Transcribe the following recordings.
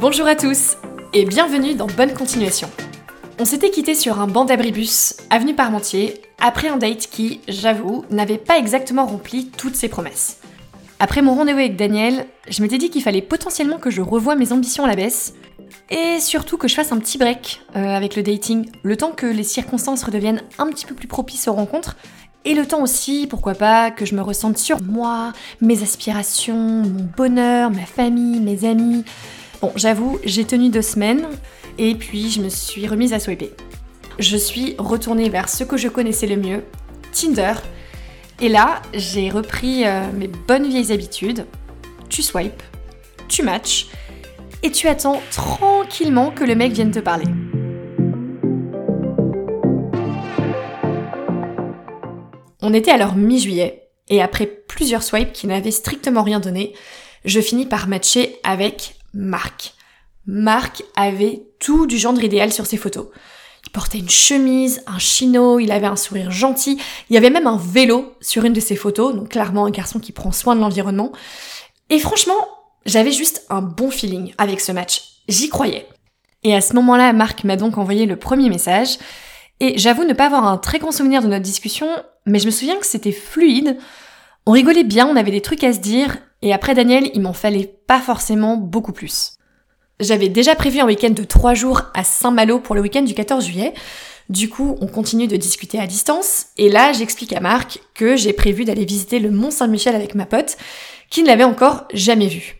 Bonjour à tous et bienvenue dans Bonne Continuation. On s'était quitté sur un banc d'abribus, avenue Parmentier, après un date qui, j'avoue, n'avait pas exactement rempli toutes ses promesses. Après mon rendez-vous avec Daniel, je m'étais dit qu'il fallait potentiellement que je revoie mes ambitions à la baisse, et surtout que je fasse un petit break euh, avec le dating, le temps que les circonstances redeviennent un petit peu plus propices aux rencontres, et le temps aussi, pourquoi pas, que je me ressente sur moi, mes aspirations, mon bonheur, ma famille, mes amis. Bon, j'avoue, j'ai tenu deux semaines, et puis je me suis remise à swiper. Je suis retournée vers ce que je connaissais le mieux, Tinder, et là, j'ai repris euh, mes bonnes vieilles habitudes. Tu swipes, tu matches, et tu attends tranquillement que le mec vienne te parler. On était alors mi-juillet, et après plusieurs swipes qui n'avaient strictement rien donné, je finis par matcher avec Marc. Marc avait tout du genre idéal sur ses photos. Il portait une chemise, un chino, il avait un sourire gentil, il y avait même un vélo sur une de ses photos, donc clairement un garçon qui prend soin de l'environnement. Et franchement, j'avais juste un bon feeling avec ce match. J'y croyais. Et à ce moment-là, Marc m'a donc envoyé le premier message. Et j'avoue ne pas avoir un très grand souvenir de notre discussion, mais je me souviens que c'était fluide. On rigolait bien, on avait des trucs à se dire, et après Daniel, il m'en fallait pas forcément beaucoup plus. J'avais déjà prévu un week-end de 3 jours à Saint-Malo pour le week-end du 14 juillet. Du coup, on continue de discuter à distance, et là, j'explique à Marc que j'ai prévu d'aller visiter le Mont Saint-Michel avec ma pote, qui ne l'avait encore jamais vu.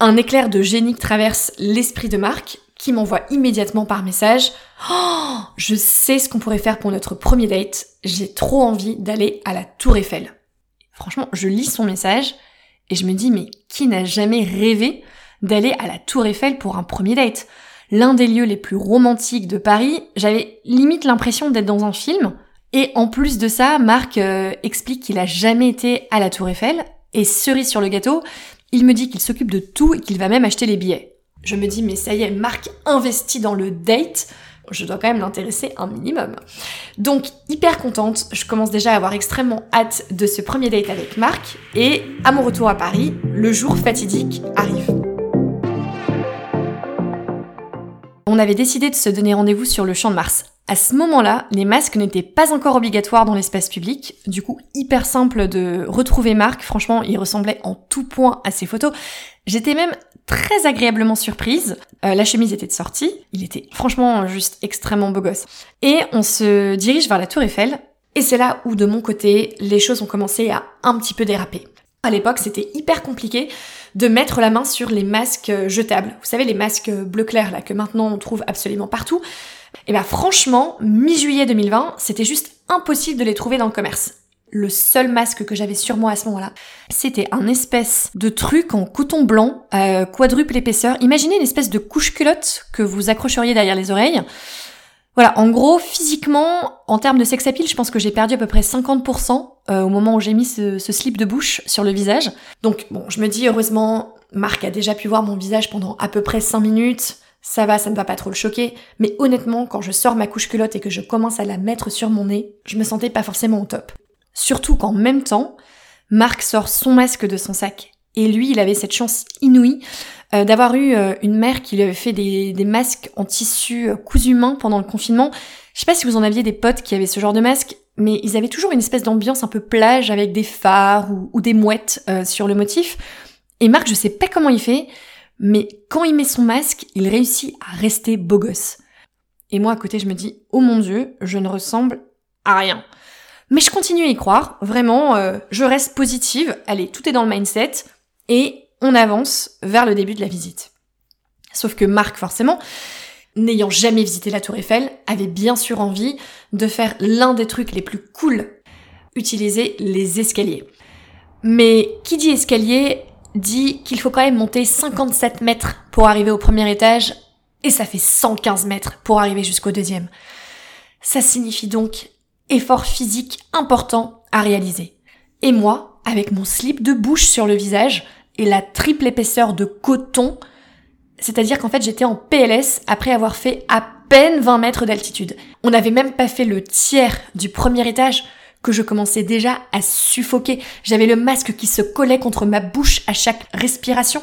Un éclair de génie traverse l'esprit de Marc, qui m'envoie immédiatement par message oh, Je sais ce qu'on pourrait faire pour notre premier date, j'ai trop envie d'aller à la Tour Eiffel. Franchement, je lis son message et je me dis Mais qui n'a jamais rêvé d'aller à la Tour Eiffel pour un premier date? L'un des lieux les plus romantiques de Paris, j'avais limite l'impression d'être dans un film. Et en plus de ça, Marc euh, explique qu'il a jamais été à la Tour Eiffel. Et cerise sur le gâteau, il me dit qu'il s'occupe de tout et qu'il va même acheter les billets. Je me dis, mais ça y est, Marc investit dans le date. Je dois quand même l'intéresser un minimum. Donc, hyper contente. Je commence déjà à avoir extrêmement hâte de ce premier date avec Marc. Et à mon retour à Paris, le jour fatidique arrive. On avait décidé de se donner rendez-vous sur le champ de Mars. À ce moment-là, les masques n'étaient pas encore obligatoires dans l'espace public, du coup hyper simple de retrouver Marc, franchement il ressemblait en tout point à ses photos. J'étais même très agréablement surprise. Euh, la chemise était de sortie, il était franchement juste extrêmement beau gosse. Et on se dirige vers la tour Eiffel, et c'est là où de mon côté, les choses ont commencé à un petit peu déraper. À l'époque, c'était hyper compliqué de mettre la main sur les masques jetables. Vous savez, les masques bleu clair, là, que maintenant on trouve absolument partout. Et bah franchement, mi-juillet 2020, c'était juste impossible de les trouver dans le commerce. Le seul masque que j'avais sur moi à ce moment-là, c'était un espèce de truc en coton blanc, euh, quadruple épaisseur. Imaginez une espèce de couche culotte que vous accrocheriez derrière les oreilles. Voilà, en gros, physiquement, en termes de sex appeal, je pense que j'ai perdu à peu près 50% euh, au moment où j'ai mis ce, ce, slip de bouche sur le visage. Donc bon, je me dis heureusement, Marc a déjà pu voir mon visage pendant à peu près 5 minutes. Ça va, ça ne va pas trop le choquer. Mais honnêtement, quand je sors ma couche culotte et que je commence à la mettre sur mon nez, je me sentais pas forcément au top. Surtout qu'en même temps, Marc sort son masque de son sac. Et lui, il avait cette chance inouïe euh, d'avoir eu euh, une mère qui lui avait fait des, masques en tissu euh, cousu main pendant le confinement. Je sais pas si vous en aviez des potes qui avaient ce genre de masque, mais ils avaient toujours une espèce d'ambiance un peu plage avec des phares ou, des mouettes sur le motif. Et Marc, je sais pas comment il fait, mais quand il met son masque, il réussit à rester beau gosse. Et moi à côté, je me dis, oh mon dieu, je ne ressemble à rien. Mais je continue à y croire, vraiment, je reste positive, allez, tout est dans le mindset, et on avance vers le début de la visite. Sauf que Marc, forcément, n'ayant jamais visité la tour Eiffel, avait bien sûr envie de faire l'un des trucs les plus cool, utiliser les escaliers. Mais qui dit escalier dit qu'il faut quand même monter 57 mètres pour arriver au premier étage, et ça fait 115 mètres pour arriver jusqu'au deuxième. Ça signifie donc effort physique important à réaliser. Et moi, avec mon slip de bouche sur le visage, et la triple épaisseur de coton. C'est-à-dire qu'en fait, j'étais en PLS après avoir fait à peine 20 mètres d'altitude. On n'avait même pas fait le tiers du premier étage que je commençais déjà à suffoquer. J'avais le masque qui se collait contre ma bouche à chaque respiration.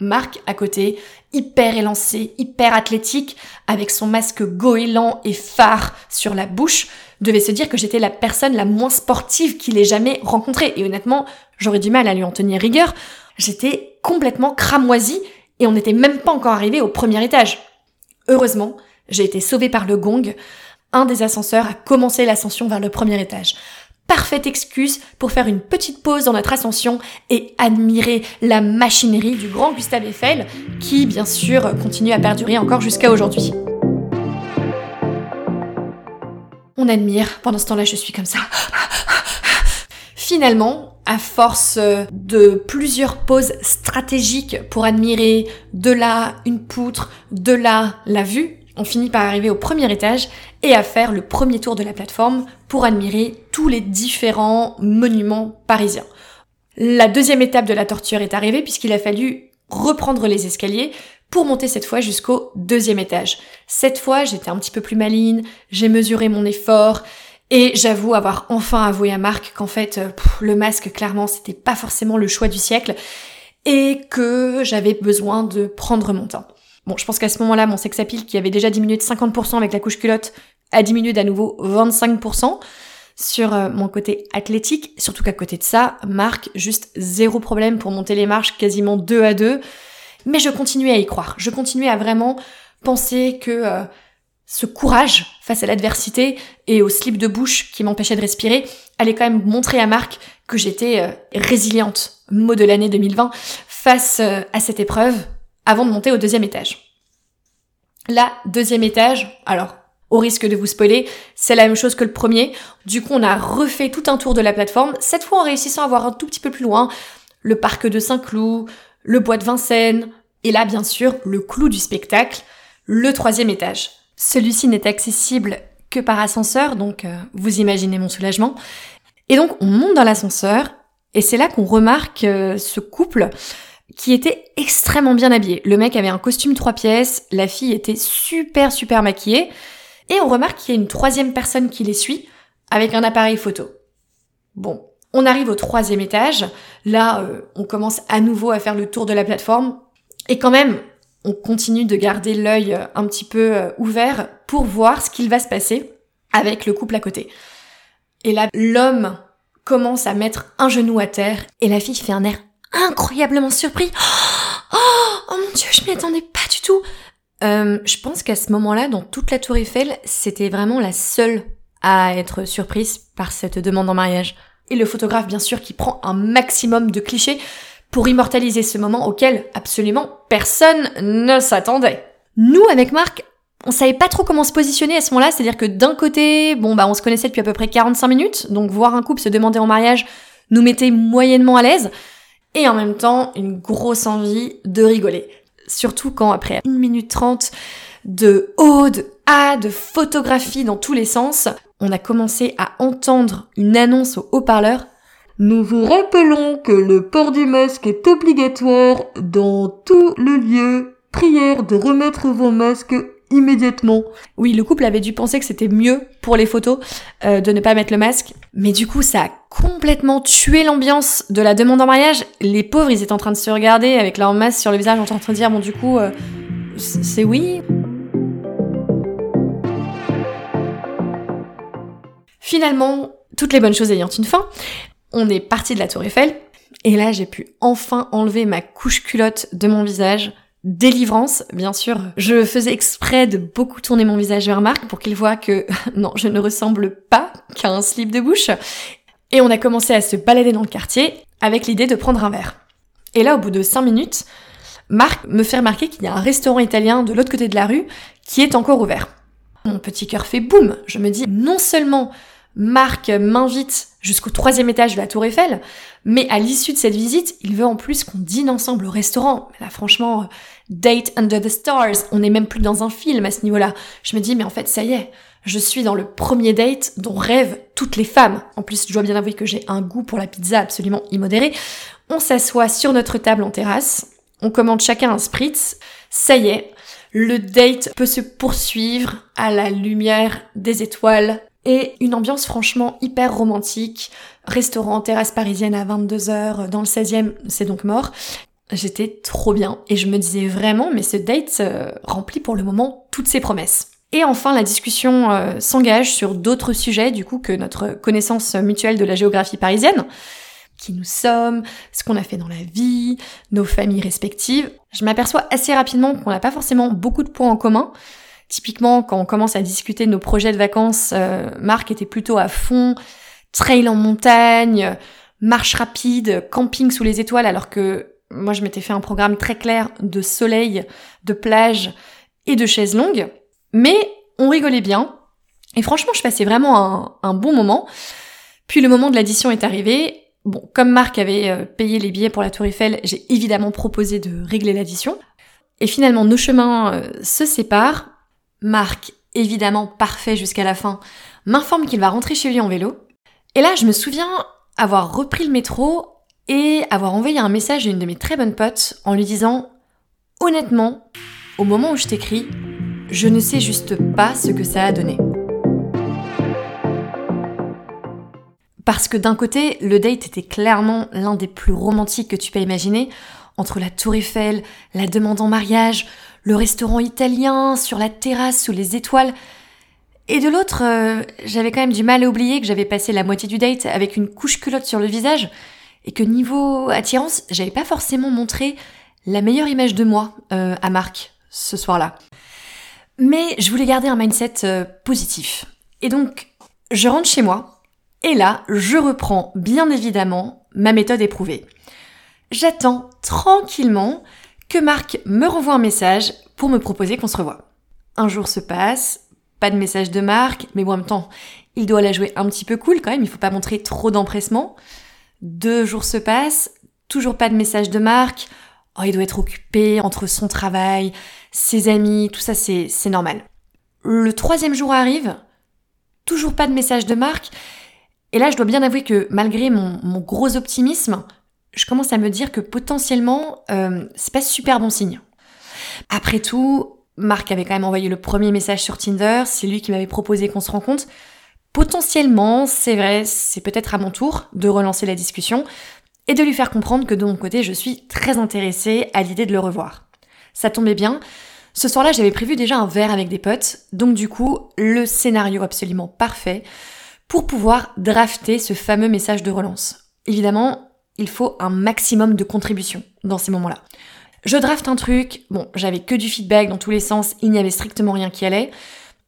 Marc à côté, hyper élancé, hyper athlétique, avec son masque goéland et phare sur la bouche, devait se dire que j'étais la personne la moins sportive qu'il ait jamais rencontrée. Et honnêtement, j'aurais du mal à lui en tenir rigueur. J'étais complètement cramoisie et on n'était même pas encore arrivé au premier étage. Heureusement, j'ai été sauvée par le gong. Un des ascenseurs a commencé l'ascension vers le premier étage. Parfaite excuse pour faire une petite pause dans notre ascension et admirer la machinerie du grand Gustave Eiffel qui, bien sûr, continue à perdurer encore jusqu'à aujourd'hui. On admire, pendant ce temps-là je suis comme ça. Finalement, à force de plusieurs pauses stratégiques pour admirer de là une poutre, de là la vue, on finit par arriver au premier étage et à faire le premier tour de la plateforme pour admirer tous les différents monuments parisiens. La deuxième étape de la torture est arrivée puisqu'il a fallu reprendre les escaliers pour monter cette fois jusqu'au deuxième étage. Cette fois, j'étais un petit peu plus maline, j'ai mesuré mon effort et j'avoue avoir enfin avoué à Marc qu'en fait, euh, le masque, clairement, c'était pas forcément le choix du siècle et que j'avais besoin de prendre mon temps. Bon, je pense qu'à ce moment-là, mon sex appeal, qui avait déjà diminué de 50% avec la couche culotte, a diminué d'à nouveau 25% sur euh, mon côté athlétique. Surtout qu'à côté de ça, Marc, juste zéro problème pour monter les marches quasiment deux à deux. Mais je continuais à y croire. Je continuais à vraiment penser que euh, ce courage face à l'adversité et au slip de bouche qui m'empêchait de respirer allait quand même montrer à Marc que j'étais euh, résiliente, mot de l'année 2020, face à cette épreuve avant de monter au deuxième étage. Là, deuxième étage, alors au risque de vous spoiler, c'est la même chose que le premier. Du coup, on a refait tout un tour de la plateforme, cette fois en réussissant à voir un tout petit peu plus loin le parc de Saint-Cloud, le bois de Vincennes, et là, bien sûr, le clou du spectacle, le troisième étage. Celui-ci n'est accessible que par ascenseur, donc euh, vous imaginez mon soulagement. Et donc, on monte dans l'ascenseur, et c'est là qu'on remarque euh, ce couple qui était extrêmement bien habillé. Le mec avait un costume trois pièces, la fille était super super maquillée, et on remarque qu'il y a une troisième personne qui les suit avec un appareil photo. Bon, on arrive au troisième étage, là euh, on commence à nouveau à faire le tour de la plateforme, et quand même on continue de garder l'œil euh, un petit peu euh, ouvert pour voir ce qu'il va se passer avec le couple à côté. Et là, l'homme commence à mettre un genou à terre et la fille fait un air incroyablement surpris. Oh, oh mon dieu, je m'y attendais pas du tout. Je pense qu'à ce moment-là, dans toute la tour Eiffel, c'était vraiment la seule à être surprise par cette demande en mariage. Et le photographe, bien sûr, qui prend un maximum de clichés pour immortaliser ce moment auquel absolument personne ne s'attendait. Nous, avec Marc, on savait pas trop comment se positionner à ce moment-là, c'est-à-dire que d'un côté, bon bah on se connaissait depuis à peu près 45 minutes, donc voir un couple se demander en mariage nous mettait moyennement à l'aise et en même temps une grosse envie de rigoler. Surtout quand après 1 minute 30 de haut, de A, de photographie dans tous les sens, on a commencé à entendre une annonce au haut-parleur. Nous vous rappelons que le port du masque est obligatoire dans tout le lieu. Prière de remettre vos masques immédiatement. Oui, le couple avait dû penser que c'était mieux pour les photos euh, de ne pas mettre le masque. Mais du coup, ça a complètement tué l'ambiance de la demande en mariage. Les pauvres, ils étaient en train de se regarder avec leur masque sur le visage, en train de dire, bon, du coup, euh, c'est oui. Finalement, toutes les bonnes choses ayant une fin, on est parti de la tour Eiffel. Et là, j'ai pu enfin enlever ma couche culotte de mon visage délivrance, bien sûr. Je faisais exprès de beaucoup tourner mon visage vers Marc pour qu'il voit que non, je ne ressemble pas qu'à un slip de bouche. Et on a commencé à se balader dans le quartier avec l'idée de prendre un verre. Et là, au bout de cinq minutes, Marc me fait remarquer qu'il y a un restaurant italien de l'autre côté de la rue qui est encore ouvert. Mon petit cœur fait boum. Je me dis, non seulement Marc m'invite jusqu'au troisième étage de la Tour Eiffel, mais à l'issue de cette visite, il veut en plus qu'on dîne ensemble au restaurant. Là, franchement, date under the stars, on n'est même plus dans un film à ce niveau-là. Je me dis, mais en fait, ça y est, je suis dans le premier date dont rêvent toutes les femmes. En plus, je dois bien avouer que j'ai un goût pour la pizza absolument immodéré. On s'assoit sur notre table en terrasse, on commande chacun un spritz. Ça y est, le date peut se poursuivre à la lumière des étoiles et une ambiance franchement hyper romantique. Restaurant, terrasse parisienne à 22h dans le 16e, c'est donc mort. J'étais trop bien et je me disais vraiment, mais ce date euh, remplit pour le moment toutes ses promesses. Et enfin, la discussion euh, s'engage sur d'autres sujets, du coup, que notre connaissance mutuelle de la géographie parisienne. Qui nous sommes, ce qu'on a fait dans la vie, nos familles respectives. Je m'aperçois assez rapidement qu'on n'a pas forcément beaucoup de points en commun. Typiquement, quand on commence à discuter de nos projets de vacances, euh, Marc était plutôt à fond, trail en montagne, marche rapide, camping sous les étoiles, alors que moi je m'étais fait un programme très clair de soleil, de plage et de chaises longues. Mais on rigolait bien. Et franchement, je passais vraiment un, bon moment. Puis le moment de l'addition est arrivé. Bon, comme Marc avait euh, payé les billets pour la Tour Eiffel, j'ai évidemment proposé de régler l'addition. Et finalement, nos chemins euh, se séparent. Marc, évidemment parfait jusqu'à la fin, m'informe qu'il va rentrer chez lui en vélo. Et là, je me souviens avoir repris le métro et avoir envoyé un message à une de mes très bonnes potes en lui disant Honnêtement, au moment où je t'écris, je ne sais juste pas ce que ça a donné. Parce que d'un côté, le date était clairement l'un des plus romantiques que tu peux imaginer, entre la tour Eiffel, la demande en mariage, le restaurant italien, sur la terrasse sous les étoiles. Et de l'autre, euh, j'avais quand même du mal à oublier que j'avais passé la moitié du date avec une couche culotte sur le visage, et que niveau attirance, j'avais pas forcément montré la meilleure image de moi euh, à Marc ce soir-là. Mais je voulais garder un mindset euh, positif. Et donc, je rentre chez moi, et là, je reprends bien évidemment ma méthode éprouvée. J'attends tranquillement que Marc me renvoie un message pour me proposer qu'on se revoie. Un jour se passe, pas de message de Marc, mais bon, en même temps, il doit la jouer un petit peu cool quand même, il faut pas montrer trop d'empressement. Deux jours se passent, toujours pas de message de Marc. Oh, il doit être occupé entre son travail, ses amis, tout ça, c'est, normal. Le troisième jour arrive, toujours pas de message de Marc. Et là, je dois bien avouer que malgré mon gros optimisme, je commence à me dire que potentiellement, euh, c'est pas super bon signe. Après tout, Marc avait quand même envoyé le premier message sur Tinder, c'est lui qui m'avait proposé qu'on se rencontre. Potentiellement, c'est vrai, c'est peut-être à mon tour de relancer la discussion et de lui faire comprendre que de mon côté, je suis très intéressée à l'idée de le revoir. Ça tombait bien. Ce soir-là, j'avais prévu déjà un verre avec des potes, donc du coup, le scénario absolument parfait pour pouvoir drafter ce fameux message de relance. Évidemment, il faut un maximum de contributions dans ces moments-là. Je draft un truc, bon, j'avais que du feedback dans tous les sens, il n'y avait strictement rien qui allait.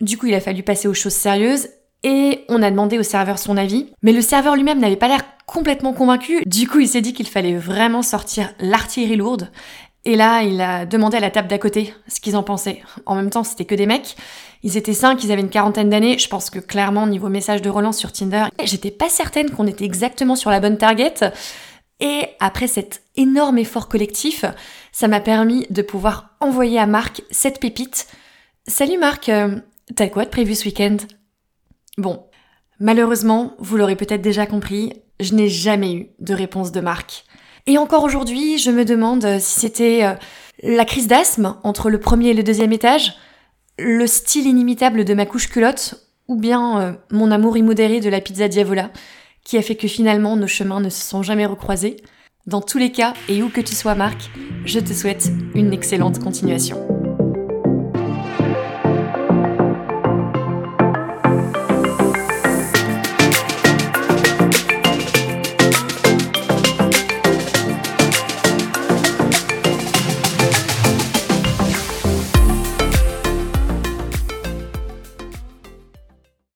Du coup, il a fallu passer aux choses sérieuses et on a demandé au serveur son avis. Mais le serveur lui-même n'avait pas l'air complètement convaincu. Du coup, il s'est dit qu'il fallait vraiment sortir l'artillerie lourde. Et là, il a demandé à la table d'à côté ce qu'ils en pensaient. En même temps, c'était que des mecs. Ils étaient cinq, ils avaient une quarantaine d'années. Je pense que clairement, niveau message de relance sur Tinder, j'étais pas certaine qu'on était exactement sur la bonne target. Et après cet énorme effort collectif, ça m'a permis de pouvoir envoyer à Marc cette pépite. Salut Marc, euh, t'as quoi de prévu ce week-end? Bon, malheureusement, vous l'aurez peut-être déjà compris, je n'ai jamais eu de réponse de Marc. Et encore aujourd'hui, je me demande si c'était euh, la crise d'asthme entre le premier et le deuxième étage, le style inimitable de ma couche culotte, ou bien euh, mon amour immodéré de la pizza Diavola, qui a fait que finalement nos chemins ne se sont jamais recroisés. Dans tous les cas, et où que tu sois Marc, je te souhaite une excellente continuation.